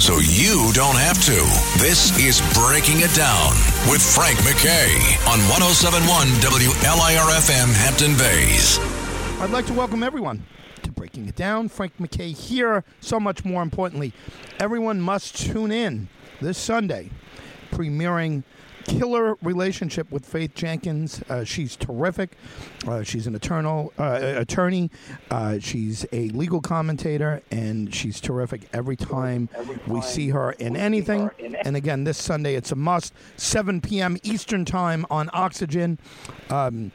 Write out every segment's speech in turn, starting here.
so you don't have to. This is Breaking It Down with Frank McKay on 1071 WLIRFM Hampton Bays. I'd like to welcome everyone to Breaking It Down. Frank McKay here. So much more importantly, everyone must tune in this Sunday, premiering killer relationship with Faith Jenkins. Uh, she's terrific. Uh, she's an eternal uh, attorney. Uh, she's a legal commentator, and she's terrific every time we see her in anything. And again, this Sunday it's a must. 7 p.m. Eastern Time on Oxygen. Um,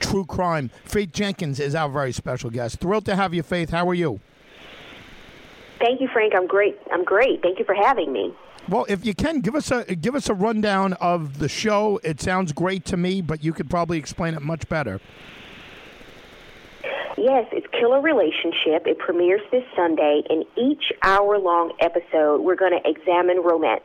True crime. Faith Jenkins is our very special guest. Thrilled to have you, Faith. How are you? Thank you, Frank. I'm great. I'm great. Thank you for having me. Well, if you can give us a give us a rundown of the show. It sounds great to me, but you could probably explain it much better. Yes, it's Killer Relationship. It premieres this Sunday. In each hour long episode, we're going to examine romance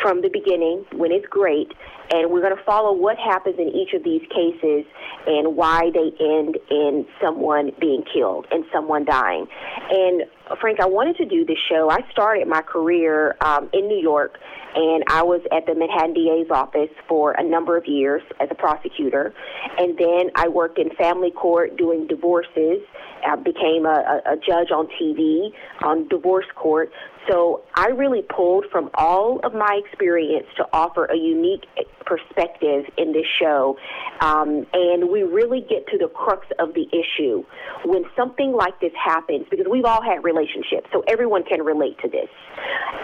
from the beginning when it's great, and we're going to follow what happens in each of these cases and why they end in someone being killed and someone dying. And Frank, I wanted to do this show. I started my career um, in New York, and I was at the Manhattan DA's office for a number of years as a prosecutor. And then I worked in family court doing divorces. I became a, a, a judge on TV on divorce court. So I really pulled from all of my experience to offer a unique perspective in this show. Um, and we really get to the crux of the issue. When something like this happens, because we've all had relationships, so everyone can relate to this.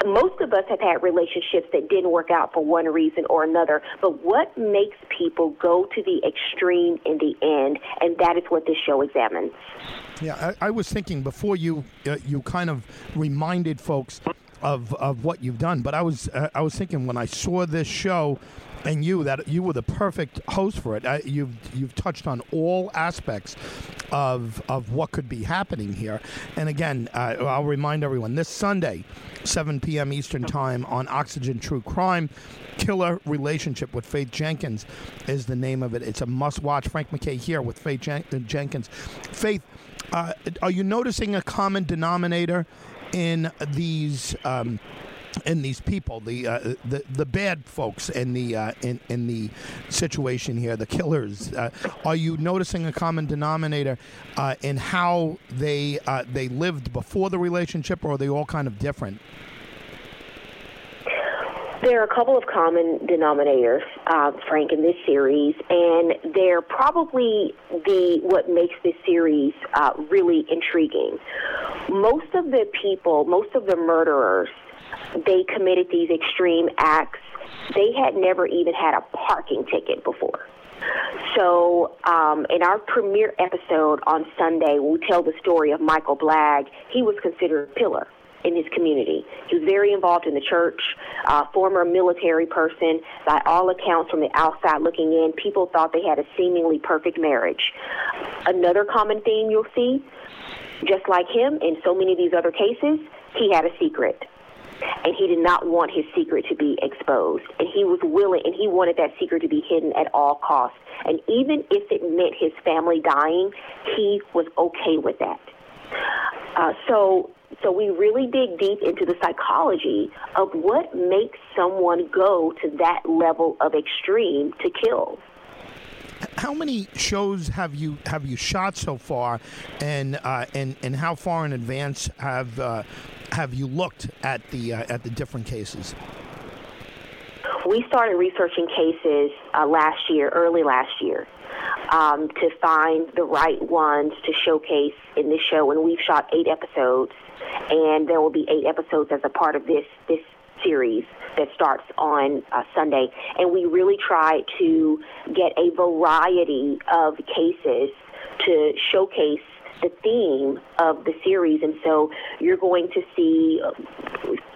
Most of us have had relationships that didn't work out for one reason or another, but what makes people go to the extreme in the end? And that is what this show examines. Yeah, I, I was thinking before you uh, you kind of reminded folks of of what you've done, but I was uh, I was thinking when I saw this show and you that you were the perfect host for it. Uh, you've you've touched on all aspects of of what could be happening here. And again, uh, I'll remind everyone this Sunday, 7 p.m. Eastern Time on Oxygen True Crime. Killer Relationship with Faith Jenkins is the name of it. It's a must watch. Frank McKay here with Faith Jen- Jenkins. Faith, uh, are you noticing a common denominator in these? Um, in these people, the uh, the the bad folks in the uh, in in the situation here, the killers. Uh, are you noticing a common denominator uh, in how they uh, they lived before the relationship, or are they all kind of different? There are a couple of common denominators, uh, Frank, in this series, and they're probably the what makes this series uh, really intriguing. Most of the people, most of the murderers, they committed these extreme acts. They had never even had a parking ticket before. So, um, in our premiere episode on Sunday, we tell the story of Michael Blagg. He was considered a pillar in his community. He was very involved in the church, uh, former military person. By all accounts, from the outside looking in, people thought they had a seemingly perfect marriage. Another common theme you'll see, just like him in so many of these other cases, he had a secret. And he did not want his secret to be exposed. And he was willing, and he wanted that secret to be hidden at all costs. And even if it meant his family dying, he was okay with that. Uh, so so we really dig deep into the psychology of what makes someone go to that level of extreme to kill. How many shows have you have you shot so far, and uh, and and how far in advance have uh, have you looked at the uh, at the different cases? We started researching cases uh, last year, early last year, um, to find the right ones to showcase in this show, and we've shot eight episodes and there will be eight episodes as a part of this this series that starts on uh, Sunday. And we really try to get a variety of cases to showcase the theme of the series. And so you're going to see uh,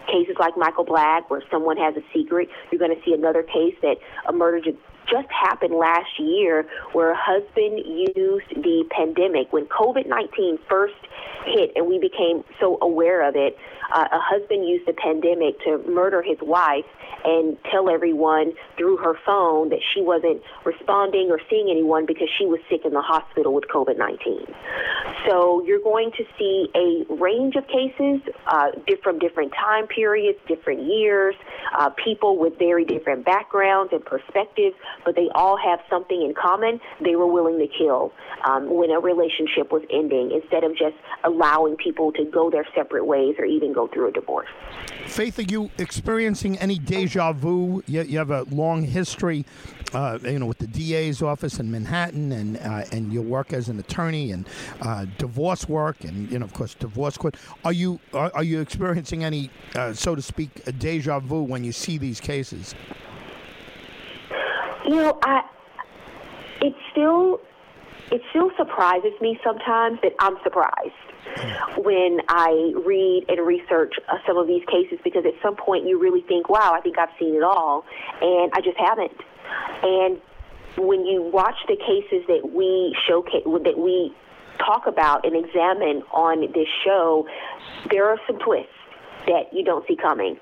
cases like Michael Blagg, where someone has a secret. You're going to see another case that a murder just happened last year where a husband used the pandemic when COVID 19 first hit and we became so aware of it. Uh, a husband used the pandemic to murder his wife and tell everyone through her phone that she wasn't responding or seeing anyone because she was sick in the hospital with COVID 19. So you're going to see a range of cases uh, from different time periods, different years, uh, people with very different backgrounds and perspectives, but they all have something in common. They were willing to kill um, when a relationship was ending instead of just allowing people to go their separate ways or even go through a divorce. Faith, are you experiencing any deja vu? You, you have a long history, uh, you know, with the DA's office in Manhattan, and uh, and your work as an attorney and uh, divorce work, and you know, of course, divorce court. Are you are, are you experiencing any, uh, so to speak, a deja vu when you see these cases? You know, I it still it still surprises me sometimes that I'm surprised when I read and research uh, some of these cases because at some point you really think, wow, I think I've seen it all, and I just haven't. And when you watch the cases that we showcase, that we talk about and examine on this show, there are some twists that you don't see coming.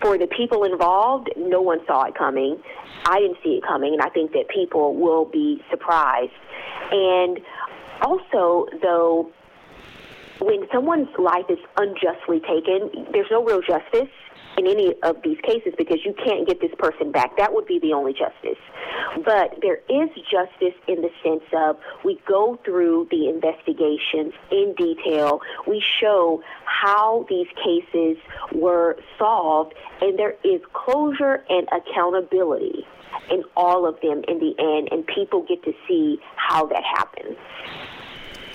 For the people involved, no one saw it coming. I didn't see it coming, and I think that people will be surprised. And also, though, when someone's life is unjustly taken, there's no real justice in any of these cases because you can't get this person back. That would be the only justice. But there is justice in the sense of we go through the investigations in detail. We show how these cases were solved, and there is closure and accountability in all of them in the end, and people get to see how that happens.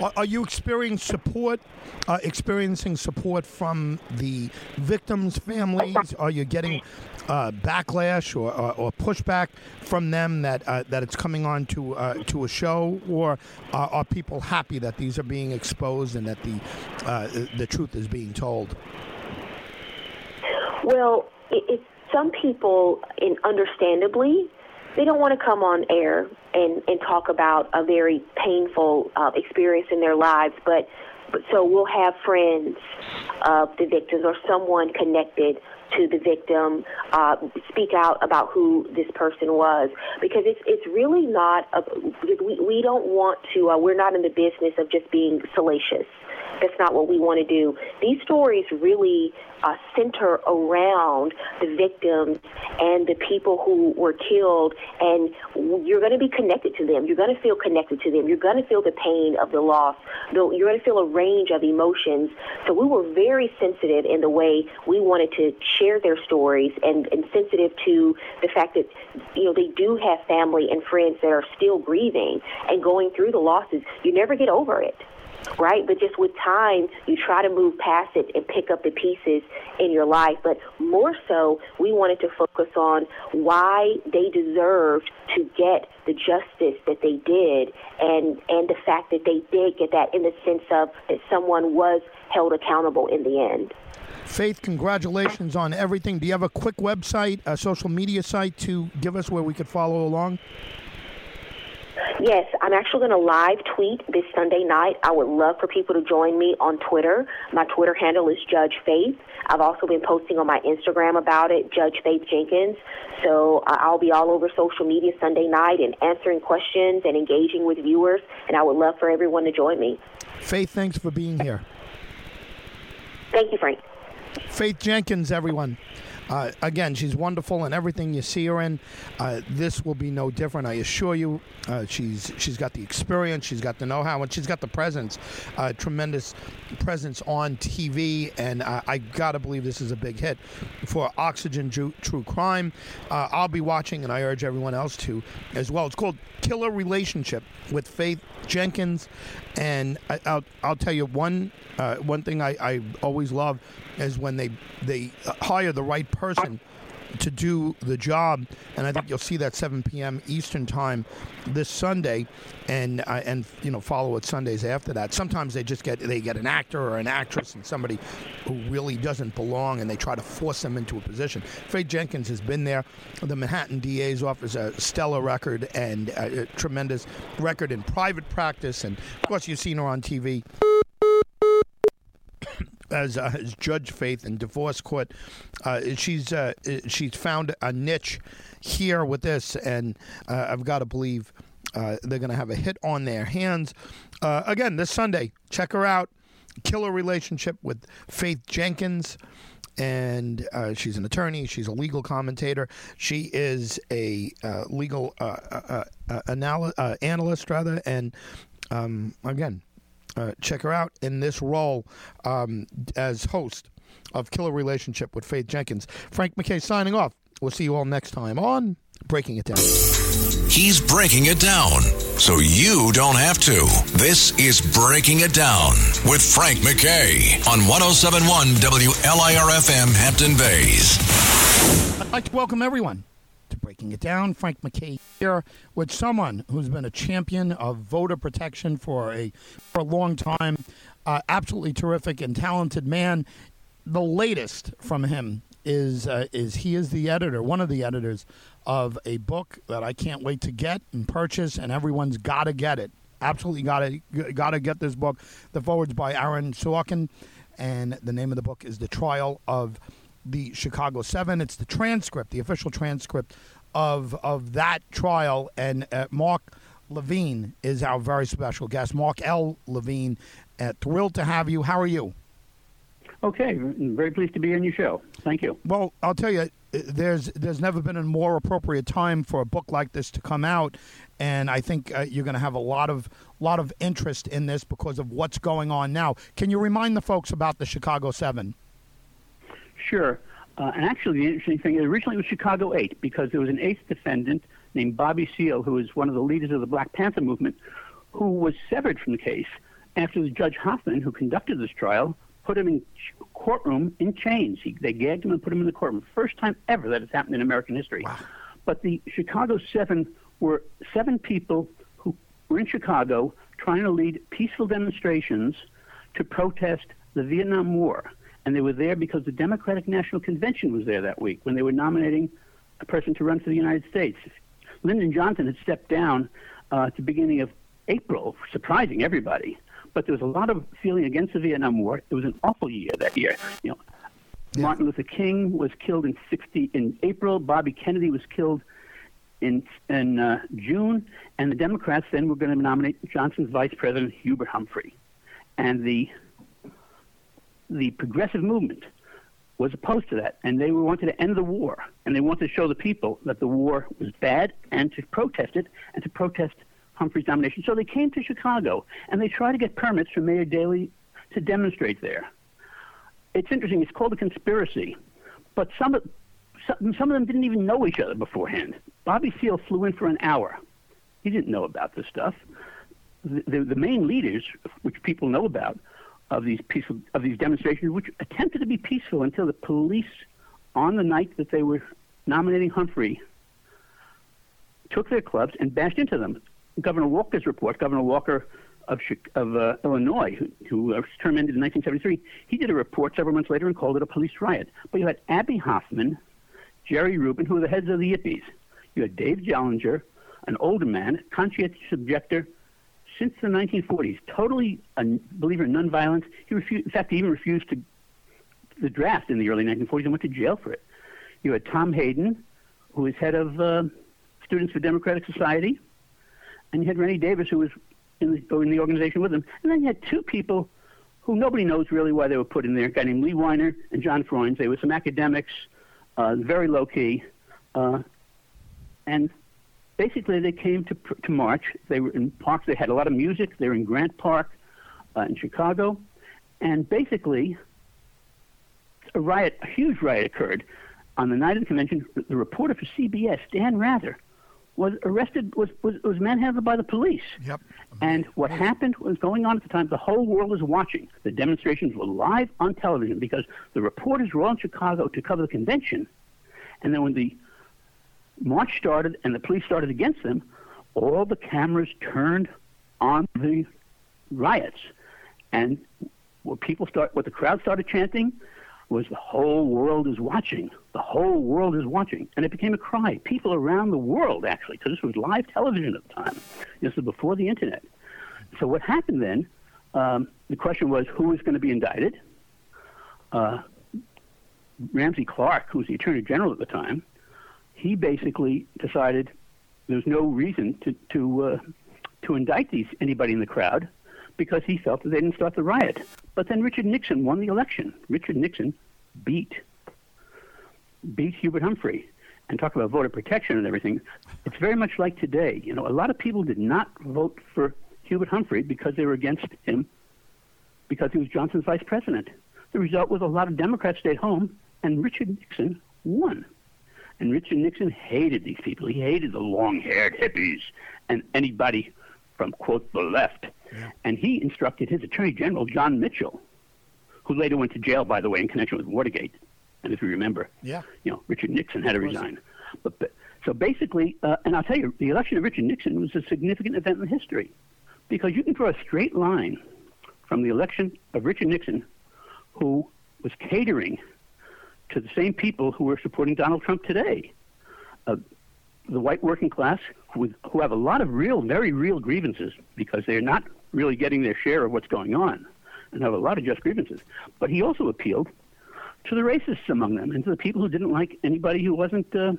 Are you experiencing support? Uh, experiencing support from the victims' families? Are you getting uh, backlash or, or, or, pushback from them that uh, that it's coming on to uh, to a show, or are people happy that these are being exposed and that the uh, the truth is being told? Well, it's some people, understandably, they don't want to come on air and, and talk about a very painful uh, experience in their lives, but, but so we'll have friends of the victims or someone connected to the victim uh, speak out about who this person was. Because it's it's really not a, we, we don't want to uh, we're not in the business of just being salacious that's not what we want to do. These stories really uh, center around the victims and the people who were killed, and you're going to be connected to them. You're going to feel connected to them. You're going to feel the pain of the loss. You're going to feel a range of emotions. So we were very sensitive in the way we wanted to share their stories, and, and sensitive to the fact that you know they do have family and friends that are still grieving and going through the losses. You never get over it right? But just with time, you try to move past it and pick up the pieces in your life. But more so, we wanted to focus on why they deserved to get the justice that they did and, and the fact that they did get that in the sense of that someone was held accountable in the end. Faith, congratulations on everything. Do you have a quick website, a social media site to give us where we could follow along? Yes, I'm actually going to live tweet this Sunday night. I would love for people to join me on Twitter. My Twitter handle is Judge Faith. I've also been posting on my Instagram about it, Judge Faith Jenkins. So uh, I'll be all over social media Sunday night and answering questions and engaging with viewers, and I would love for everyone to join me. Faith, thanks for being here. Thank you, Frank. Faith Jenkins, everyone. Uh, again, she's wonderful in everything you see her in. Uh, this will be no different, I assure you. Uh, she's she's got the experience, she's got the know-how, and she's got the presence, uh, tremendous presence on TV. And I gotta believe this is a big hit for Oxygen True, True Crime. Uh, I'll be watching, and I urge everyone else to as well. It's called Killer Relationship with Faith Jenkins, and I, will I'll tell you one one thing I, I always love is when they they hire the right person to do the job, and I think you'll see that 7 p.m. Eastern time this Sunday, and uh, and you know follow it Sundays after that. Sometimes they just get they get an actor or an actress and somebody who really doesn't belong, and they try to force them into a position. Faye Jenkins has been there. The Manhattan DA's office a stellar record and a, a tremendous record in private practice, and of course you've seen her on TV as, uh, as Judge Faith in divorce court. Uh, she's uh, she's found a niche here with this, and uh, I've got to believe uh, they're going to have a hit on their hands. Uh, again, this Sunday, check her out. Killer relationship with Faith Jenkins. And she's an attorney. She's a legal commentator. She is a legal anal- analyst, rather. And um, again, uh, check her out in this role um, as host of Killer Relationship with Faith Jenkins. Frank McKay signing off. We'll see you all next time on Breaking It Down. He's breaking it down so you don't have to. This is Breaking It Down with Frank McKay on 1071 WLIRFM Hampton Bays. I'd like to welcome everyone to Breaking It Down. Frank MacKay here with someone who's been a champion of voter protection for a for a long time. Uh, absolutely terrific and talented man. The latest from him is uh, is he is the editor, one of the editors of a book that I can't wait to get and purchase, and everyone's got to get it. Absolutely got to got to get this book. The foreword's by Aaron Sorkin, and the name of the book is The Trial of the Chicago Seven. It's the transcript, the official transcript of of that trial. And uh, Mark Levine is our very special guest. Mark L. Levine, uh, thrilled to have you. How are you? Okay, very pleased to be on your show. Thank you. Well, I'll tell you, uh, there's there's never been a more appropriate time for a book like this to come out, and I think uh, you're going to have a lot of lot of interest in this because of what's going on now. Can you remind the folks about the Chicago Seven? Sure. Uh, and actually, the interesting thing is originally it was Chicago 8 because there was an eighth defendant named Bobby Seale, who was one of the leaders of the Black Panther movement, who was severed from the case after the Judge Hoffman, who conducted this trial, put him in courtroom in chains. He, they gagged him and put him in the courtroom. First time ever that has happened in American history. Wow. But the Chicago Seven were seven people who were in Chicago trying to lead peaceful demonstrations to protest the Vietnam War and they were there because the Democratic National Convention was there that week when they were nominating a person to run for the United States. Lyndon Johnson had stepped down uh, at the beginning of April, surprising everybody. But there was a lot of feeling against the Vietnam War. It was an awful year that year. You know, yeah. Martin Luther King was killed in 60 in April. Bobby Kennedy was killed in in uh, June, and the Democrats then were going to nominate Johnson's vice president Hubert Humphrey, and the the progressive movement was opposed to that, and they wanted to end the war, and they wanted to show the people that the war was bad, and to protest it, and to protest Humphrey's nomination. So they came to Chicago, and they tried to get permits from Mayor Daley to demonstrate there. It's interesting. It's called a conspiracy, but some of some, of them didn't even know each other beforehand. Bobby Seale flew in for an hour. He didn't know about this stuff. The, the, the main leaders, which people know about, of these peaceful of these demonstrations, which attempted to be peaceful until the police, on the night that they were nominating Humphrey, took their clubs and bashed into them. Governor Walker's report, Governor Walker of, of uh, Illinois, who, who uh, term ended in 1973, he did a report several months later and called it a police riot. But you had Abbie Hoffman, Jerry Rubin, who were the heads of the Yippies. You had Dave Dellinger, an older man, conscientious objector since the 1940s, totally a believer in nonviolence. He refused, in fact, he even refused to the draft in the early 1940s and went to jail for it. You had Tom Hayden, who was head of uh, Students for Democratic Society, and you had Rennie Davis, who was in the, in the organization with him. And then you had two people who nobody knows really why they were put in there, a guy named Lee Weiner and John Froines. They were some academics, uh, very low key. Uh, and basically they came to to march. They were in parks. They had a lot of music. They were in Grant Park uh, in Chicago, and basically a riot, a huge riot occurred on the night of the convention. The reporter for CBS, Dan Rather, was arrested. Was was, was manhandled by the police. Yep. And what happened was going on at the time. The whole world was watching. The demonstrations were live on television because the reporters were all in Chicago to cover the convention And then when the march started and the police started against them, all the cameras turned on the riots. And what people start, what the crowd started chanting was the whole world is watching. The whole world is watching. And it became a cry. People around the world, actually, because this was live television at the time. This was before the internet. So what happened then, um, the question was who was going to be indicted? Uh, Ramsey Clark, who was the Attorney General at the time, he basically decided there's no reason to to uh, to indict these anybody in the crowd because he felt that they didn't start the riot. But then Richard Nixon won the election. Richard Nixon beat beat Hubert Humphrey. And talk about voter protection and everything. It's very much like today. You know, a lot of people did not vote for Hubert Humphrey because they were against him because he was Johnson's vice president. The result was a lot of Democrats stayed home and Richard Nixon won. And Richard Nixon hated these people. He hated the long haired hippies and anybody from, quote, the left. Yeah. And he instructed his Attorney General, John Mitchell, who later went to jail, by the way, in connection with Watergate. And if you remember, yeah. you know, Richard Nixon had to resign. But, but so basically, uh, and I'll tell you, the election of Richard Nixon was a significant event in history because you can draw a straight line from the election of Richard Nixon, who was catering to the same people who are supporting Donald Trump today. Uh, the white working class, who, have a lot of real, very real grievances because they're not really getting their share of what's going on and have a lot of just grievances. But he also appealed to the racists among them and to the people who didn't like anybody who wasn't, uh,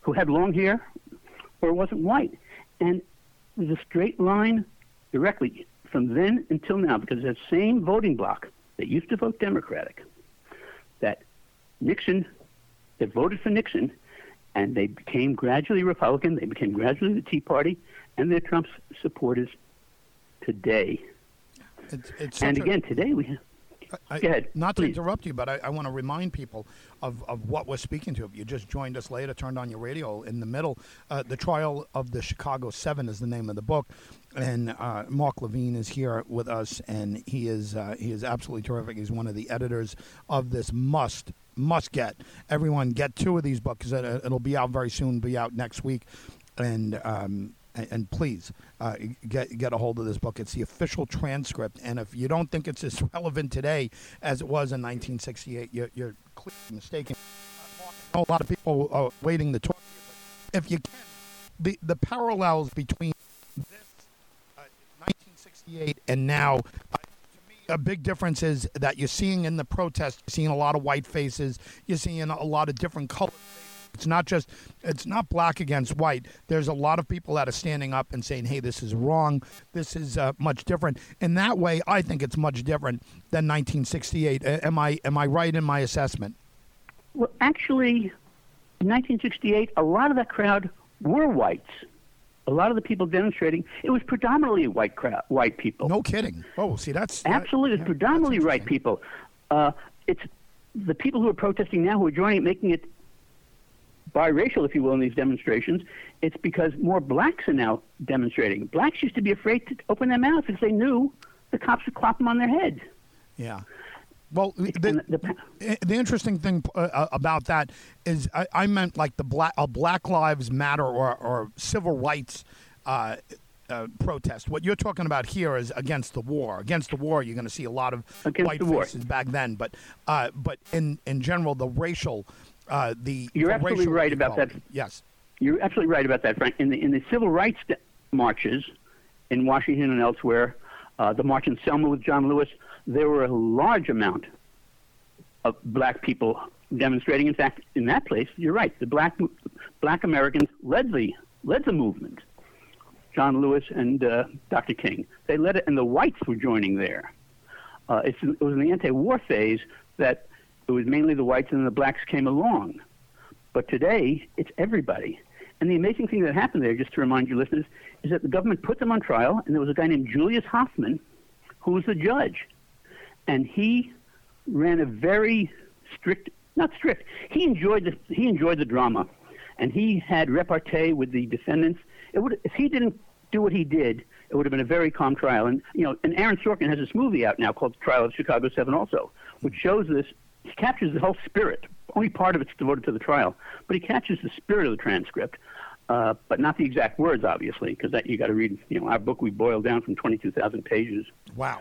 who had long hair or wasn't white. And there's a straight line directly from then until now because that same voting bloc that used to vote Democratic, Nixon, that voted for Nixon, and they became gradually Republican. They became gradually the Tea Party, and they're Trump's supporters today. It's, it's and again, a, today we have. I, Go ahead, not please. to interrupt you, but I, I want to remind people of, of what we're speaking to. If you just joined us later, turned on your radio in the middle, uh, The Trial of the Chicago Seven is the name of the book. And uh, Mark Levine is here with us, and he is, uh, he is absolutely terrific. He's one of the editors of this must must get. Everyone get two of these books. It'll be out very soon. Be out next week, and um, and, please uh, get get a hold of this book. It's the official transcript, and if you don't think it's as relevant today as it was in 1968, you're, you're clearly mistaken. a lot of people are waiting to talk. If you can, the the parallels between this uh, 1968 and now. Uh, a big difference is that you're seeing in the protest, you're seeing a lot of white faces, you're seeing a lot of different colors. It's not just, it's not black against white. There's a lot of people that are standing up and saying, hey, this is wrong. This is uh, much different. In that way, I think it's much different than 1968. Am I, am I right in my assessment? Well, actually, in 1968, a lot of that crowd were whites a lot of the people demonstrating, it was predominantly white crowd, white people. No kidding. Oh, see, that's absolutely that, it's predominantly white people. Uh, it's the people who are protesting now who are joining, making it biracial, if you will, in these demonstrations. It's because more blacks are now demonstrating. Blacks used to be afraid to open their mouths because they knew the cops would clap them on their head. Yeah. Well, the, the, eh, the, interesting thing uh, uh, about that is I, I, meant like the black a Black Lives Matter or, or civil rights uh, uh, protest. What you're talking about here is against the war. Against the war, you're going to see a lot of against white faces back then. But uh, but in in general, the racial uh, the you're the absolutely right equality. about that. Yes, you're absolutely right about that, Frank. In the in the civil rights marches in Washington and elsewhere, the march in Selma with John Lewis there were a large amount of black people demonstrating. In fact, in that place, you're right. The black black Americans led the led the movement. John Lewis and uh, Dr. King. They led it, and the whites were joining there. Uh, it was in the anti-war phase that it was mainly the whites and the blacks came along. But today, it's everybody. And the amazing thing that happened there, just to remind you listeners, is that the government put them on trial, and there was a guy named Julius Hoffman who was the judge and he ran a very strict, not strict. He enjoyed the he enjoyed the drama, and he had repartee with the defendants. It would if he didn't do what he did, it would have been a very calm trial. And you know, and Aaron Sorkin has this movie out now called Trial of Chicago Seven, also, which shows this. He captures the whole spirit only part of it's devoted to the trial, but he catches the spirit of the transcript, uh, but not the exact words, obviously, because that you got to read. You know, our book we boiled down from 22,000 pages. Wow.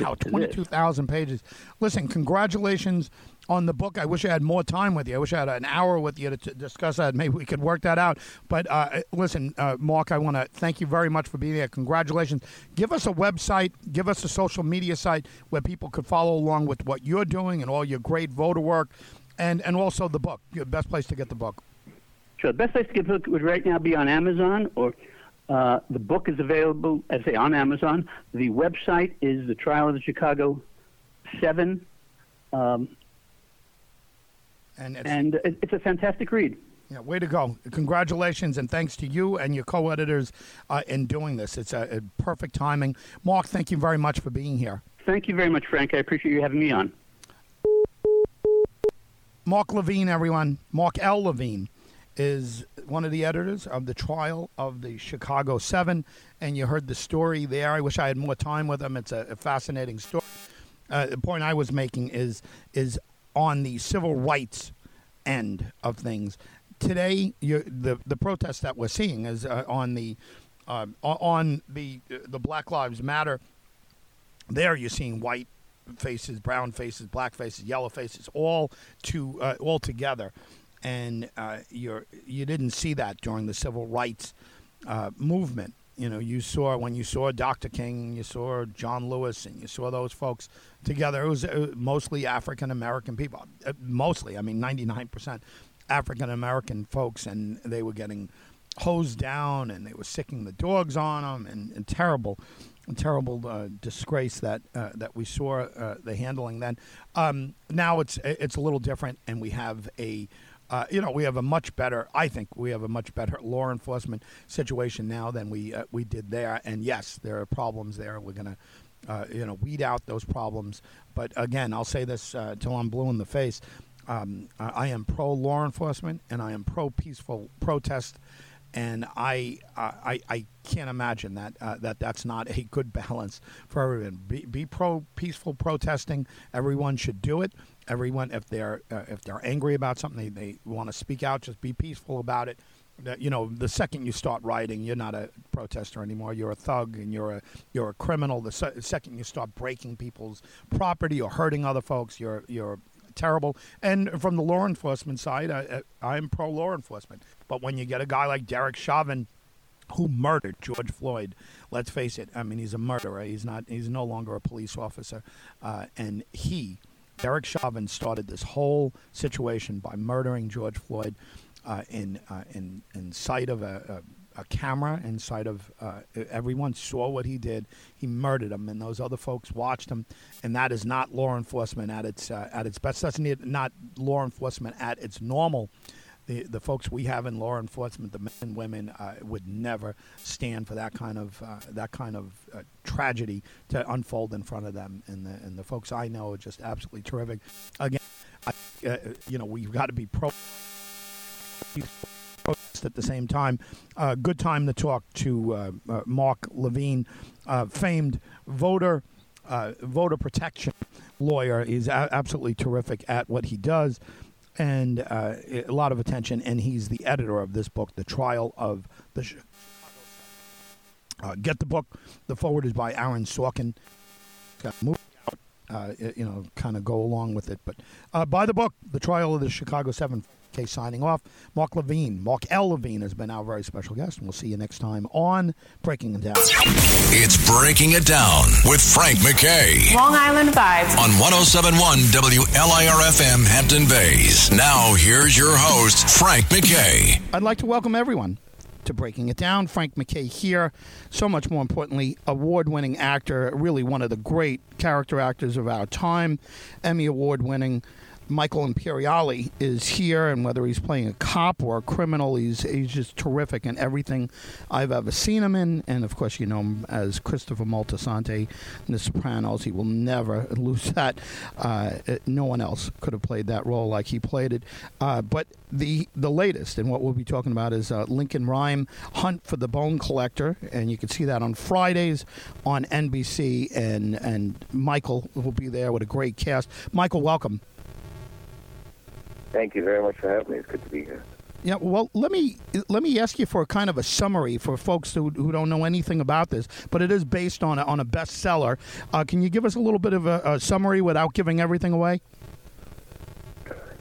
Wow, 22,000 pages. Listen, congratulations on the book. I wish I had more time with you. I wish I had an hour with you to t- discuss that. Maybe we could work that out. But uh, listen, uh, Mark, I want to thank you very much for being here. Congratulations. Give us a website, give us a social media site where people could follow along with what you're doing and all your great voter work, and, and also the book. Your best place to get the book. Sure. The best place to get the book would right now be on Amazon or. Uh, the book is available, as I say, on Amazon. The website is the Trial of the Chicago Seven. Um, and it's, and it's a fantastic read. Yeah, way to go! Congratulations and thanks to you and your co-editors uh, in doing this. It's a, a, perfect timing. Mark, thank you very much for being here. Thank you very much, Frank. I appreciate you having me on. Mark Levine, everyone. Mark L. Levine is one of the editors of the trial of the Chicago Seven, and you heard the story there. I wish I had more time with him. It's a, a fascinating story. Uh, the point I was making is is on the civil rights end of things. Today, the the protest that we're seeing is uh, on the uh, on the the Black Lives Matter. There, you're seeing white faces, brown faces, black faces, yellow faces, all to uh, all together, and uh, you're you didn't see that during the civil rights uh, movement you know, you saw when you saw Dr. King, you saw John Lewis, and you saw those folks together. It was mostly African American people. Uh, mostly, I mean, 99% African American folks, and they were getting hosed down and they were sicking the dogs on them, and, and terrible, terrible uh, disgrace that uh, that we saw uh, the handling then. Um, now it's it's a little different, and we have a uh, you know, we have a much better. I think we have a much better law enforcement situation now than we uh, we did there. And yes, there are problems there. We're gonna, uh, you know, weed out those problems. But again, I'll say this uh, till I'm blue in the face. Um, I am pro law enforcement and I am pro peaceful protest. And I, I, I can't imagine that uh, that that's not a good balance for everyone. Be, be pro peaceful protesting. Everyone should do it everyone if they're uh, if they're angry about something they, they want to speak out just be peaceful about it that you know the second you start rioting you're not a protester anymore you're a thug and you're a you're a criminal the se- second you start breaking people's property or hurting other folks you're you're terrible and from the law enforcement side I, I'm pro law enforcement but when you get a guy like Derek Chauvin who murdered George Floyd. Let's face it. I mean, he's a murderer. He's not. He's no longer a police officer, uh, and he Derek Chauvin started this whole situation by murdering George Floyd uh, in, uh, in, in sight of a, a, a camera, in sight of uh, everyone saw what he did. He murdered him, and those other folks watched him. And that is not law enforcement at its uh, at its best. That's not law enforcement at its normal the the folks we have in law enforcement, the men and women, uh, would never stand for that kind of uh, that kind of uh, tragedy to unfold in front of them. And the and the folks I know are just absolutely terrific. Again, I, uh, you know, we've got to be pro. At the same time, uh, good time to talk to uh, Mark Levine, famed voter voter protection lawyer. He's a- absolutely terrific at what he does and uh, a lot of attention. And he's the editor of this book, The Trial of the. Uh, get the book. The foreword is by Aaron Sorkin. Uh, you know, kind of go along with it. But uh, buy the book, The Trial of the Chicago Seven. Okay, signing off. Mark Levine, Mark L. Levine has been our very special guest, and we'll see you next time on Breaking It Down. It's Breaking It Down with Frank McKay. Long Island Vibes. On 1071 WLIRFM Hampton Bays. Now, here's your host, Frank McKay. I'd like to welcome everyone to Breaking It Down. Frank McKay here. So much more importantly, award winning actor, really one of the great character actors of our time, Emmy Award winning Michael Imperioli is here, and whether he's playing a cop or a criminal, he's he's just terrific in everything I've ever seen him in. And of course, you know him as Christopher Moltisanti in The Sopranos. He will never lose that. Uh, no one else could have played that role like he played it. Uh, but the the latest, and what we'll be talking about is uh, Lincoln Rhyme Hunt for the Bone Collector, and you can see that on Fridays on NBC. And and Michael will be there with a great cast. Michael, welcome. Thank you very much for having me. It's good to be here. Yeah, well, let me let me ask you for a kind of a summary for folks who, who don't know anything about this, but it is based on a, on a bestseller. Uh, can you give us a little bit of a, a summary without giving everything away?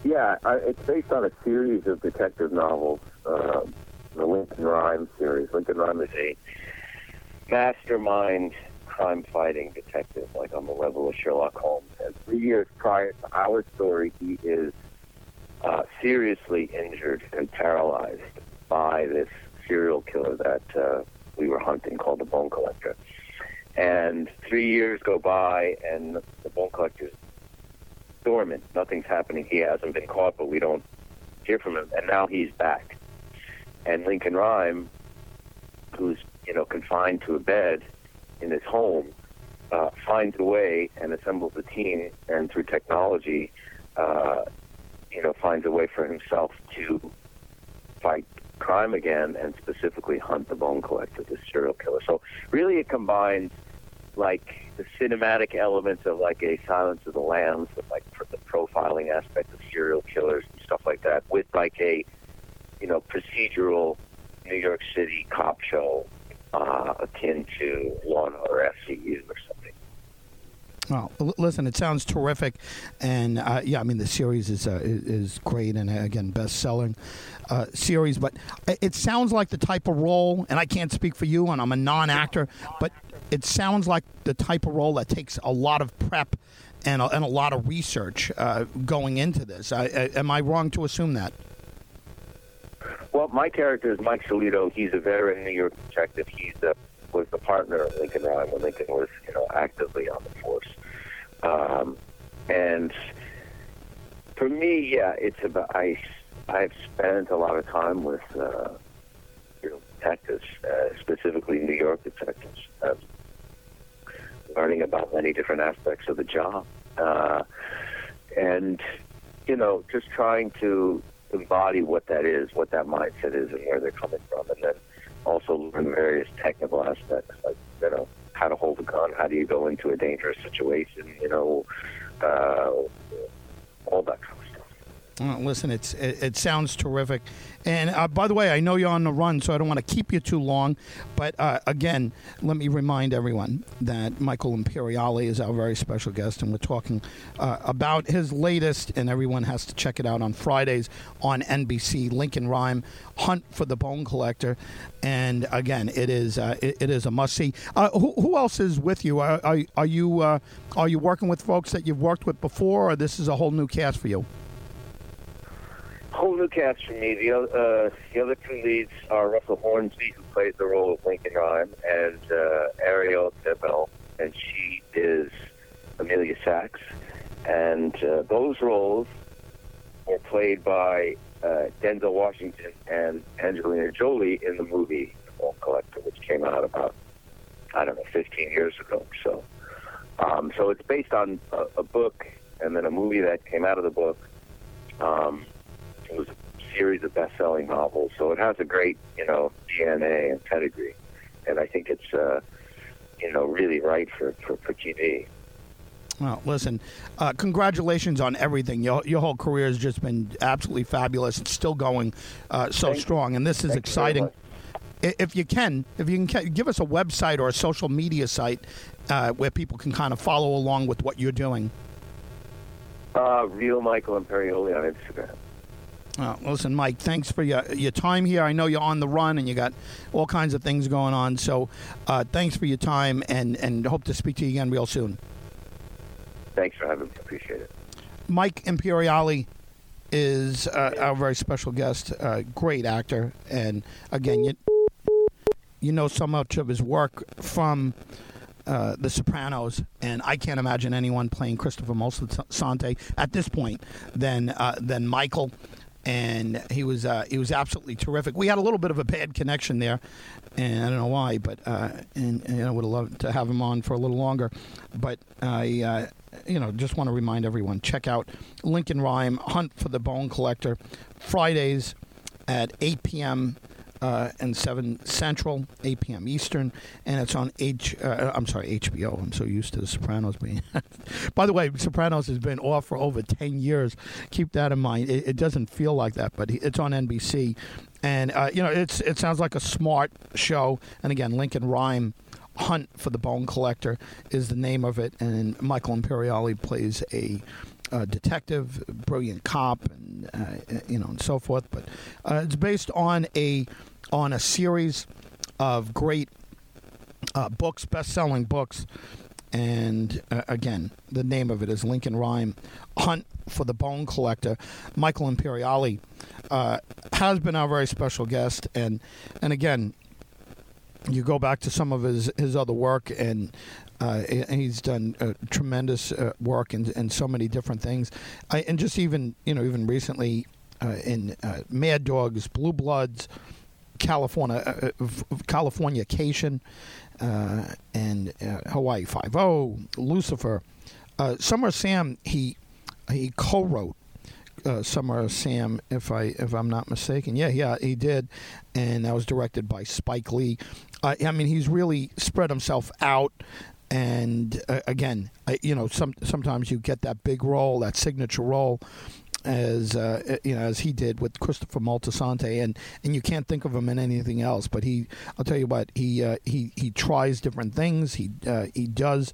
Yeah, I, it's based on a series of detective novels, uh, the Lincoln Rhyme series. Lincoln Rhyme is a mastermind crime-fighting detective, like on the level of Sherlock Holmes. And three years prior to our story, he is uh, seriously injured and paralyzed by this serial killer that uh, we were hunting called the Bone Collector. And three years go by, and the Bone Collector's dormant. Nothing's happening. He hasn't been caught, but we don't hear from him. And now he's back. And Lincoln Rhyme, who's you know confined to a bed in his home, uh, finds a way and assembles a team, and through technology, uh, you know, finds a way for himself to fight crime again, and specifically hunt the bone collector, the serial killer. So really, it combines like the cinematic elements of like a Silence of the Lambs, with like the profiling aspect of serial killers and stuff like that, with like a you know procedural New York City cop show uh, akin to Law and Order SVU or something. Well, listen, it sounds terrific, and uh, yeah, I mean the series is uh, is great, and again, best selling uh, series. But it sounds like the type of role, and I can't speak for you, and I'm a non actor, but it sounds like the type of role that takes a lot of prep and a, and a lot of research uh, going into this. I, I, am I wrong to assume that? Well, my character is Mike Sellitto. He's a veteran New York detective. He's a, was the partner of Lincoln when Lincoln was, you know, actively on the force. Um, and for me, yeah, it's about I. I've spent a lot of time with uh, you know detectives, uh, specifically New York detectives. Um, learning about many different aspects of the job. Uh, and, you know, just trying to embody what that is, what that mindset is, and where they're coming from. And then also learn various technical aspects, like, you know, how to hold a gun, how do you go into a dangerous situation, you know, uh, all that kind of uh, listen, it's it, it, sounds terrific. And uh, by the way, I know you're on the run, so I don't want to keep you too long. But uh, again, let me remind everyone that Michael Imperioli is our very special guest, and we're talking uh, about his latest, and everyone has to check it out on Fridays on NBC. Lincoln Rhyme, Hunt for the Bone Collector, and again, it is uh, it, it is a must see. Uh, who, who, else is with you? Are, are, are you are you working with folks that you've worked with before, or this is a whole new cast for you? Whole new cast for me. The, uh, the other two leads are Russell Hornsby, who plays the role of Lincoln Rhyme, and uh, Arielle Kebbel, and she is Amelia Sachs. And uh, those roles were played by uh, Denzel Washington and Angelina Jolie in the movie The Bone Collector, which came out about, I don't know, 15 years ago. So, um, so it's based on a, a book and then a movie that came out of the book. Um, it was a series of best-selling novels, so it has a great, you know, DNA and pedigree, and I think it's, uh, you know, really right for for, for TV. Well, listen, uh, congratulations on everything. Your, your whole career has just been absolutely fabulous. It's still going uh, so Thank strong, and this is exciting. If you can, if you can give us a website or a social media site uh, where people can kind of follow along with what you're doing. Uh, Real Michael Imperioli on Instagram. Uh, listen, Mike, thanks for your, your time here. I know you're on the run and you got all kinds of things going on. So uh, thanks for your time and, and hope to speak to you again real soon. Thanks for having me. Appreciate it. Mike Imperioli is uh, our very special guest, uh, great actor. And again, you, you know so much of his work from. Uh, the Sopranos, and I can't imagine anyone playing Christopher Moltisanti at this point than uh, than Michael and he was uh, he was absolutely terrific. We had a little bit of a bad connection there, and I don't know why, but uh, and, and I would have loved to have him on for a little longer. But I, uh, you know, just want to remind everyone: check out Lincoln Rhyme Hunt for the Bone Collector Fridays at 8 p.m. uh, and 7 Central, 8 p.m. Eastern, and it's on H. Uh, I'm sorry, HBO. I'm so used to The Sopranos being. By the way, Sopranos has been off for over 10 years. Keep that in mind. It, it doesn't feel like that, but it's on NBC, and uh, you know it's it sounds like a smart show. And again, Lincoln Rhyme. Hunt for the Bone Collector is the name of it, and Michael Imperioli plays a detective, brilliant cop, and uh, you know, and so forth. But uh, it's based on a on a series of great uh, books, best-selling books. And uh, again, the name of it is Lincoln Rhyme, Hunt for the Bone Collector. Michael Imperioli uh, has been our very special guest, and and again, you go back to some of his his other work, and uh, he's done uh, tremendous uh, work in, in so many different things, I, and just even you know even recently uh, in uh, Mad Dogs, Blue Bloods, California, Californication, and Hawaii Five O, Lucifer. Summer Sam he he co-wrote uh, Summer Sam, if I if I'm not mistaken. Yeah, yeah, he did, and that was directed by Spike Lee. Uh, I mean, he's really spread himself out and uh, again, I, you know, some sometimes you get that big role, that signature role, as uh, uh, you know, as he did with Christopher Moltisanti, and and you can't think of him in anything else. But he, I'll tell you what, he uh, he he tries different things. He uh, he does.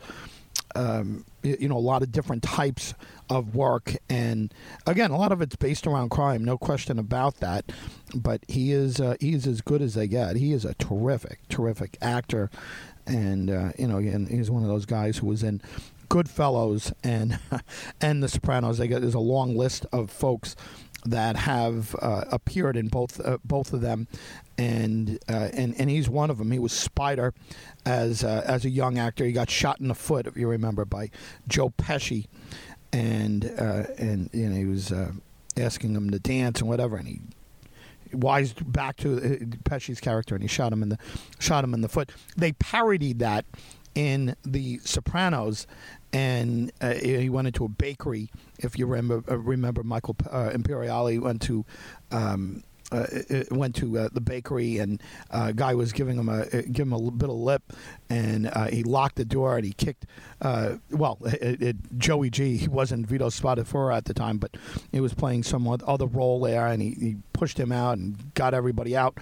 Um, you know, a lot of different types of work, and again, a lot of it's based around crime, no question about that. But he is uh, he's as good as they get. He is a terrific, terrific actor, and uh, you know, and he's one of those guys who was in Goodfellas and and The Sopranos. They got, there's a long list of folks that have uh, appeared in both uh, both of them, and uh, and and he's one of them. He was Spider as uh, as a young actor. He got shot in the foot, if you remember, by Joe Pesci, and uh, and you know he was uh, asking him to dance and whatever, and he wised back to Pesci's character, and he shot him in the shot him in the foot. They parodied that in The Sopranos, and uh, he went into a bakery. If you remember, uh, remember Michael uh, Imperioli went to. Um, uh, went to uh, the bakery and uh, guy was giving him a give him a bit of lip, and uh, he locked the door and he kicked. Uh, well, it, it, Joey G. He wasn't Vito Spatafore at the time, but he was playing some other role there, and he, he pushed him out and got everybody out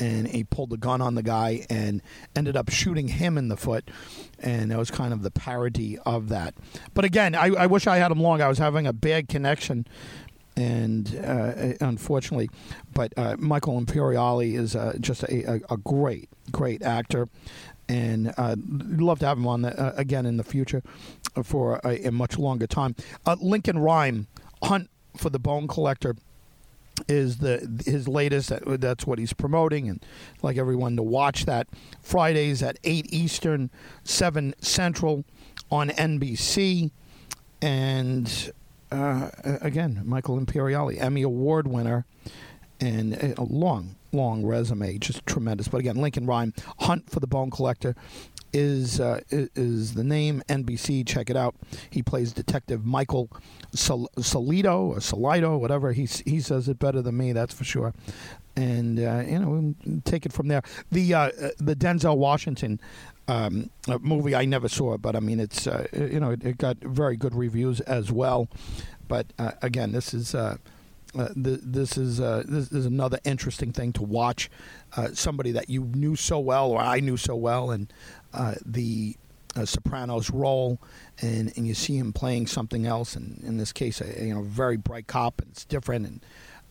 and he pulled the gun on the guy and ended up shooting him in the foot. And that was kind of the parody of that. But again, I, I wish I had him long. I was having a bad connection. And uh, unfortunately, but uh, Michael Imperioli is uh, just a, a, a, great, great actor, and uh, love to have him on the, uh, again in the future for a, a much longer time. Uh, Lincoln Rhyme, Hunt for the Bone Collector is the his latest. That's what he's promoting, and I'd like everyone to watch that Fridays at eight Eastern, seven Central, on NBC. And uh, again, Michael Imperioli, Emmy Award winner, and a long, long resume, just tremendous. But again, Lincoln Rhyme, Hunt for the Bone Collector, is uh, is the name. NBC, check it out. He plays Detective Michael Sol- Solito or Solito, whatever. He he says it better than me, that's for sure. And uh, you know, we'll take it from there. The uh, the Denzel Washington um, movie I never saw, it but I mean, it's uh, you know, it, it, got very good reviews as well. But uh, again, this is. Uh, uh, this is uh, this is another interesting thing to watch. Uh, somebody that you knew so well, or I knew so well, and uh, the uh, Sopranos role, and, and you see him playing something else, and in this case, a you know very bright cop, and it's different, and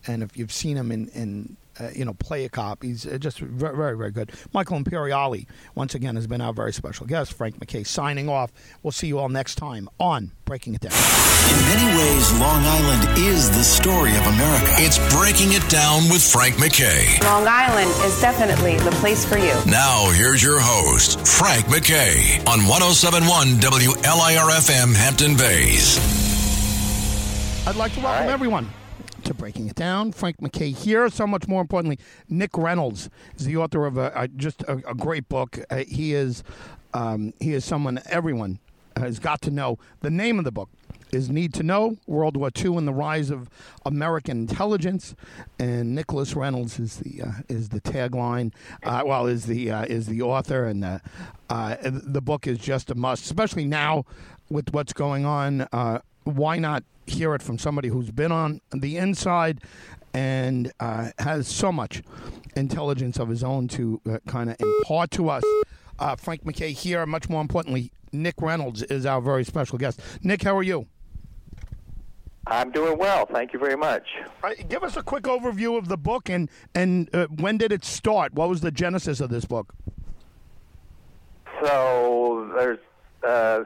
and if you've seen him in, in you know, play a cop. He's uh, just very, very, very good. Michael Imperioli, once again, has been our very special guest. Frank McKay signing off. We'll see you all next time on Breaking It Down. In many ways, Long Island is the story of America. It's Breaking It Down with Frank McKay. Long Island is definitely the place for you. Now, here's your host, Frank McKay, on 1071 WLIRFM Hampton Bays. I'd like to welcome right. everyone to Breaking It Down. Frank McKay here. So much more importantly, Nick Reynolds is the author of a, a just a, a, great book. Uh, he is um, he is someone everyone has got to know. The name of the book, is Need to Know World War II and the Rise of American Intelligence. And Nicholas Reynolds is the uh, is the tagline. Uh, well, is the uh, is the author, and uh, uh, the book is just a must, especially now with what's going on. Why not hear it from somebody who's been on the inside and uh, has so much intelligence of his own to uh, kind of impart to us? Uh, Frank McKay here. Much more importantly, Nick Reynolds is our very special guest. Nick, how are you? I'm doing well. Thank you very much. Uh, give us a quick overview of the book and and uh, when did it start? What was the genesis of this book? So there's uh,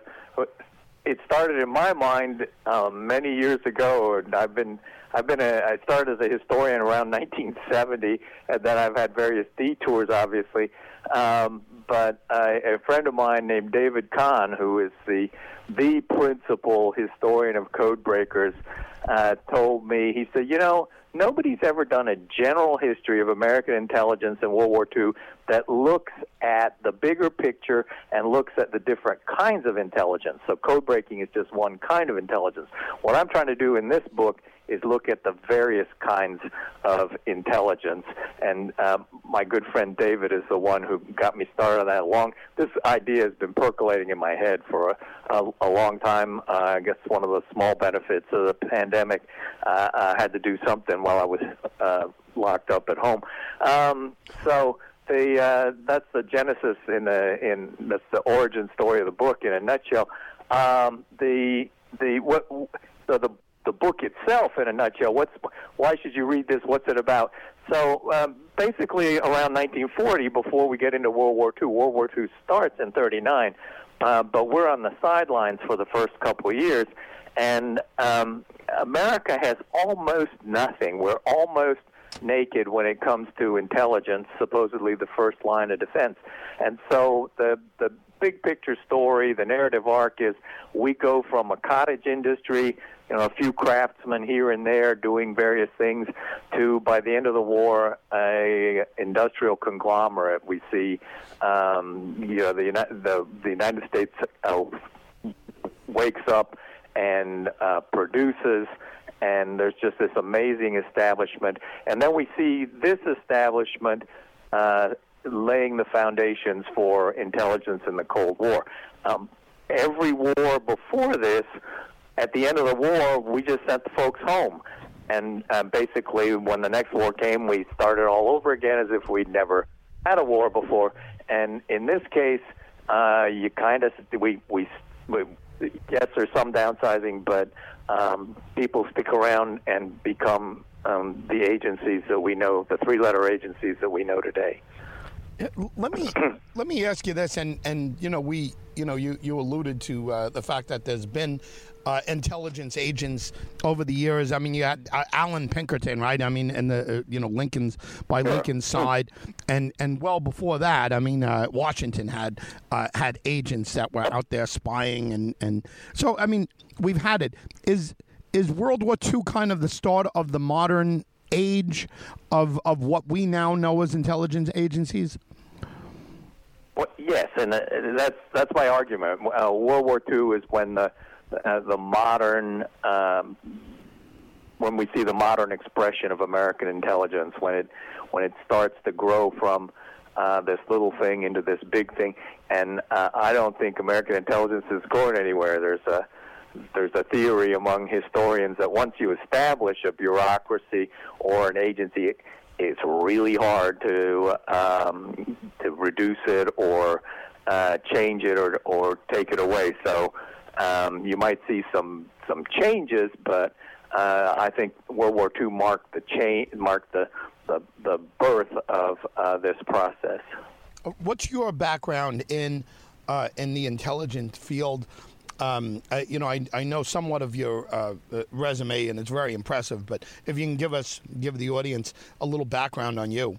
it started in my mind um, many years ago, and I've been I've been a, I started as a historian around 1970, and then I've had various detours, obviously. Um, but uh, a friend of mine named David Kahn, who is the the principal historian of code breakers, uh, told me he said, you know, nobody's ever done a general history of American intelligence in World War II that looks at the bigger picture and looks at the different kinds of intelligence. So code breaking is just one kind of intelligence. What I'm trying to do in this book is look at the various kinds of intelligence. And um, my good friend David is the one who got me started on that. Long this idea has been percolating in my head for a, a, a long time. Uh, I guess one of the small benefits of the pandemic, uh, I had to do something while I was uh, locked up at home. Um, so the uh, that's the genesis in the in that's the origin story of the book in a nutshell. Um, the the what so the the book itself in a nutshell. What's why should you read this? What's it about? So um, basically, around 1940, before we get into World War II, World War II starts in 39, uh, but we're on the sidelines for the first couple of years, and um, America has almost nothing. We're almost naked when it comes to intelligence, supposedly the first line of defense. And so the the big picture story, the narrative arc is we go from a cottage industry you know, a few craftsmen here and there doing various things to, by the end of the war, a industrial conglomerate. We see, um, you know, the, the, the United States uh, wakes up and uh, produces and there's just this amazing establishment. And then we see this establishment uh, laying the foundations for intelligence in the Cold War. Um, every war before this at the end of the war, we just sent the folks home. And uh, basically, when the next war came, we started all over again as if we'd never had a war before. And in this case, uh, you kind of we, we we yes, there's some downsizing, but um, people stick around and become um, the agencies that we know, the three-letter agencies that we know today. Let me let me ask you this, and and you know we you know you you alluded to uh, the fact that there's been uh, intelligence agents over the years. I mean, you had uh, Allan Pinkerton, right? I mean, and the uh, you know Lincoln's by Lincoln's side, and and well before that, I mean, uh, Washington had uh, had agents that were out there spying, and and so I mean, we've had it. Is is World War II kind of the start of the modern age of of what we now know as intelligence agencies? Well, yes, and uh, that's that's my argument. World War II is when the uh, the modern um, when we see the modern expression of American intelligence when it when it starts to grow from uh, this little thing into this big thing, and uh, I don't think American intelligence is going anywhere. There's a there's a theory among historians that once you establish a bureaucracy or an agency, it's really hard to um, to reduce it or uh, change it or or take it away. So um, you might see some some changes, but uh, I think World War II marked the change, marked the the, the birth of uh, this process. What's your background in uh, in the intelligence field? Um, I, you know, I, I know somewhat of your uh, uh, resume, and it's very impressive. But if you can give us, give the audience a little background on you.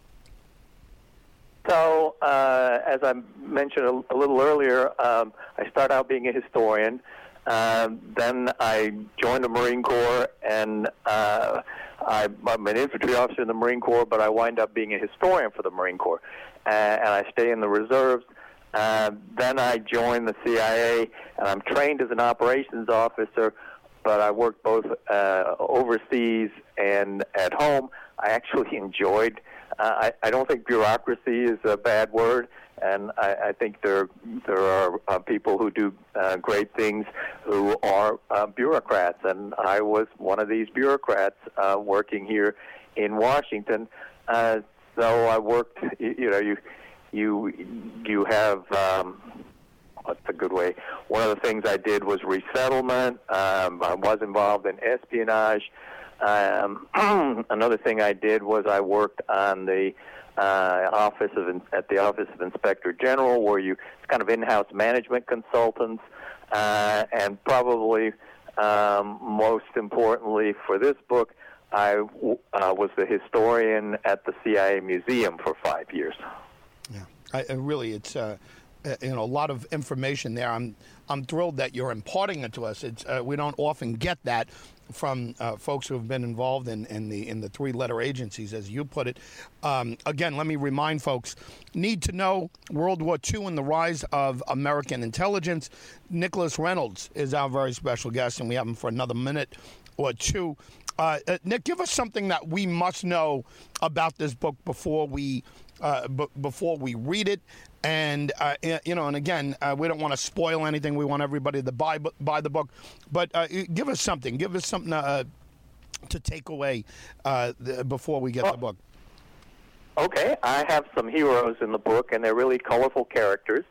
So, uh, as I mentioned a, a little earlier, um, I started out being a historian. Um, then I joined the Marine Corps, and uh, I, I'm an infantry officer in the Marine Corps, but I wind up being a historian for the Marine Corps, uh, and I stay in the reserves. Uh, then I joined the CIA, and I'm trained as an operations officer but I worked both uh, overseas and at home. I actually enjoyed. Uh, I, I don't think bureaucracy is a bad word, and I, I think there there are uh, people who do uh, great things who are uh, bureaucrats, and I was one of these bureaucrats uh, working here in Washington. Uh, so I worked. You, you know, you you you have. Um, what's a good way? One of the things I did was resettlement. Um, I was involved in espionage. Um, another thing I did was I worked on the uh, office of at the office of Inspector General, where you it's kind of in-house management consultants, uh, and probably um, most importantly for this book, I uh, was the historian at the CIA Museum for five years. I really, it's uh, uh, you know a lot of information there. I'm I'm thrilled that you're imparting it to us. It's uh, we don't often get that from uh, folks who have been involved in, in the in the three letter agencies, as you put it. Um, again, let me remind folks: need to know World War II and the rise of American intelligence. Nicholas Reynolds is our very special guest, and we have him for another minute or two. Uh, uh, Nick, give us something that we must know about this book before we uh, b- before we read it. And uh, you know, and again, uh, we don't want to spoil anything. We want everybody to buy buy the book, but uh, give us something. Give us something uh, to take away the, before we get well, the book. Okay, I have some heroes in the book, and they're really colorful characters.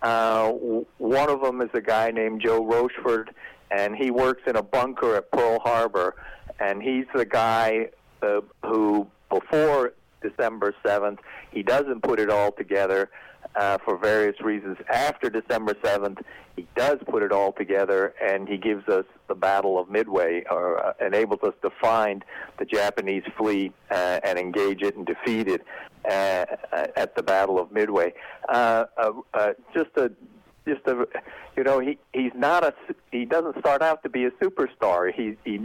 one of them is a guy named Joe Rochefort, and he works in a bunker at Pearl Harbor, and he's the guy who, before December 7th. He doesn't put it all together uh, for various reasons. After December 7th, he does put it all together, and he gives us the Battle of Midway, or uh, enables us to find the Japanese fleet uh, and engage it and defeat it uh, at the Battle of Midway. Uh, uh, just a just a you know he he's not a he doesn't start out to be a superstar. He he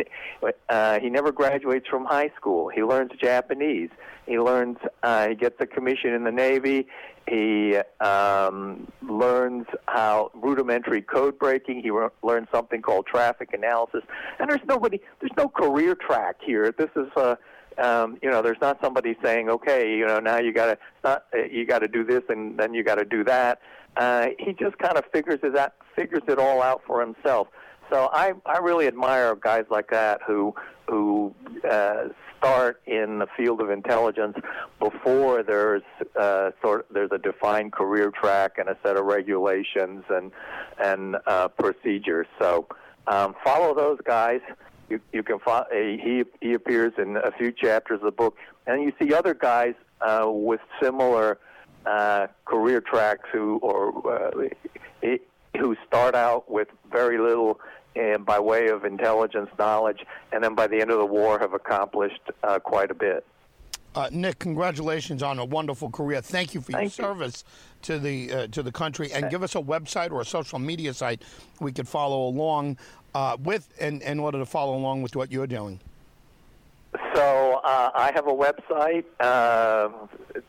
uh he never graduates from high school. He learns japanese. He learns uh he gets a commission in the navy. He um learns how rudimentary code breaking. He re- learns something called traffic analysis. And there's nobody there's no career track here. This is a um, you know, there's not somebody saying, okay, you know, now you got to not you got to do this and then you got to do that. Uh, he just kind of figures it out, figures it all out for himself. So I I really admire guys like that who who uh, start in the field of intelligence before there's uh, sort of, there's a defined career track and a set of regulations and and uh, procedures. So um, follow those guys. You you can find uh, he he appears in a few chapters of the book, and you see other guys uh, with similar uh, career tracks who or uh, who start out with very little and by way of intelligence knowledge, and then by the end of the war have accomplished uh, quite a bit. Uh, Nick, congratulations on a wonderful career. Thank you for Thank your you. service to the uh, to the country, and give us a website or a social media site we could follow along uh, with, in, in order to follow along with what you're doing. So uh, I have a website. Uh, it's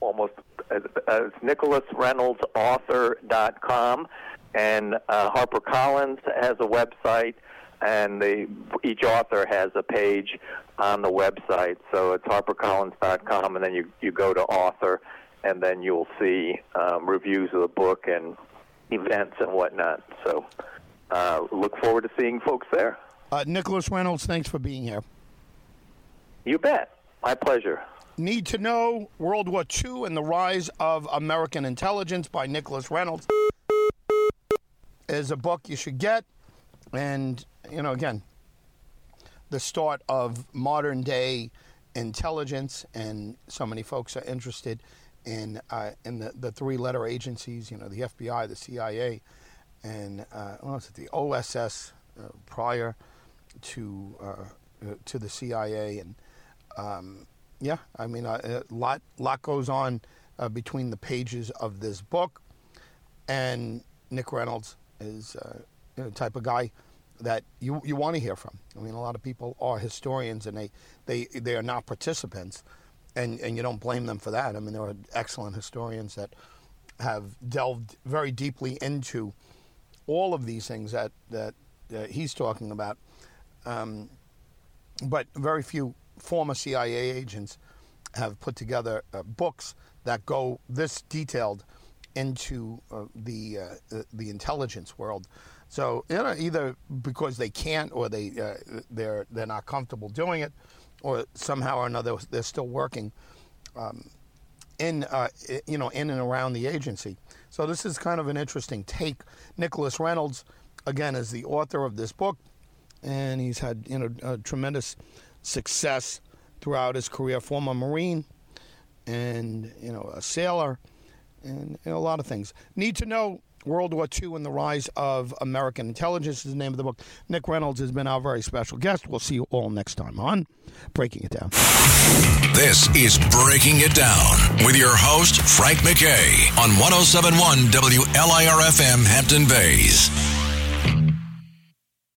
almost uh, it's nicholasreynoldsauthor.com, and uh, HarperCollins has a website, and they, each author has a page on the website. So it's harpercollins.com, and then you, you go to author, and then you'll see um, reviews of the book and events and whatnot. So uh, look forward to seeing folks there. Uh, Nicholas Reynolds, thanks for being here. You bet. My pleasure. Need to Know World War II and the Rise of American Intelligence by Nicholas Reynolds is a book you should get. And, you know, again, the start of modern day intelligence, and so many folks are interested in uh, in the, the three letter agencies, you know, the FBI, the CIA, and uh, what was it, the OSS uh, prior to uh, uh, to the CIA, and um, yeah, I mean, uh, a lot lot goes on uh, between the pages of this book, and Nick Reynolds is you know, the type of guy that you you want to hear from. I mean, a lot of people are historians, and they they they are not participants, and and you don't blame them for that. I mean, there are excellent historians that have delved very deeply into all of these things that that uh, he's talking about Um, but very few former CIA agents have put together uh, books that go this detailed into uh, the uh, the intelligence world. So you know, either because they can't, or they uh, they're they're not comfortable doing it, or somehow or another they're still working um, in uh, you know in and around the agency. So this is kind of an interesting take. Nicholas Reynolds, again, is the author of this book, and he's had you know tremendous success throughout his career. Former Marine, and you know a sailor, and know, a lot of things. Need to know World War II and the Rise of American Intelligence is the name of the book. Nick Reynolds has been our very special guest. We'll see you all next time on Breaking It Down. This is Breaking It Down with your host, Frank McKay, on 1071 WLIRFM Hampton Bays.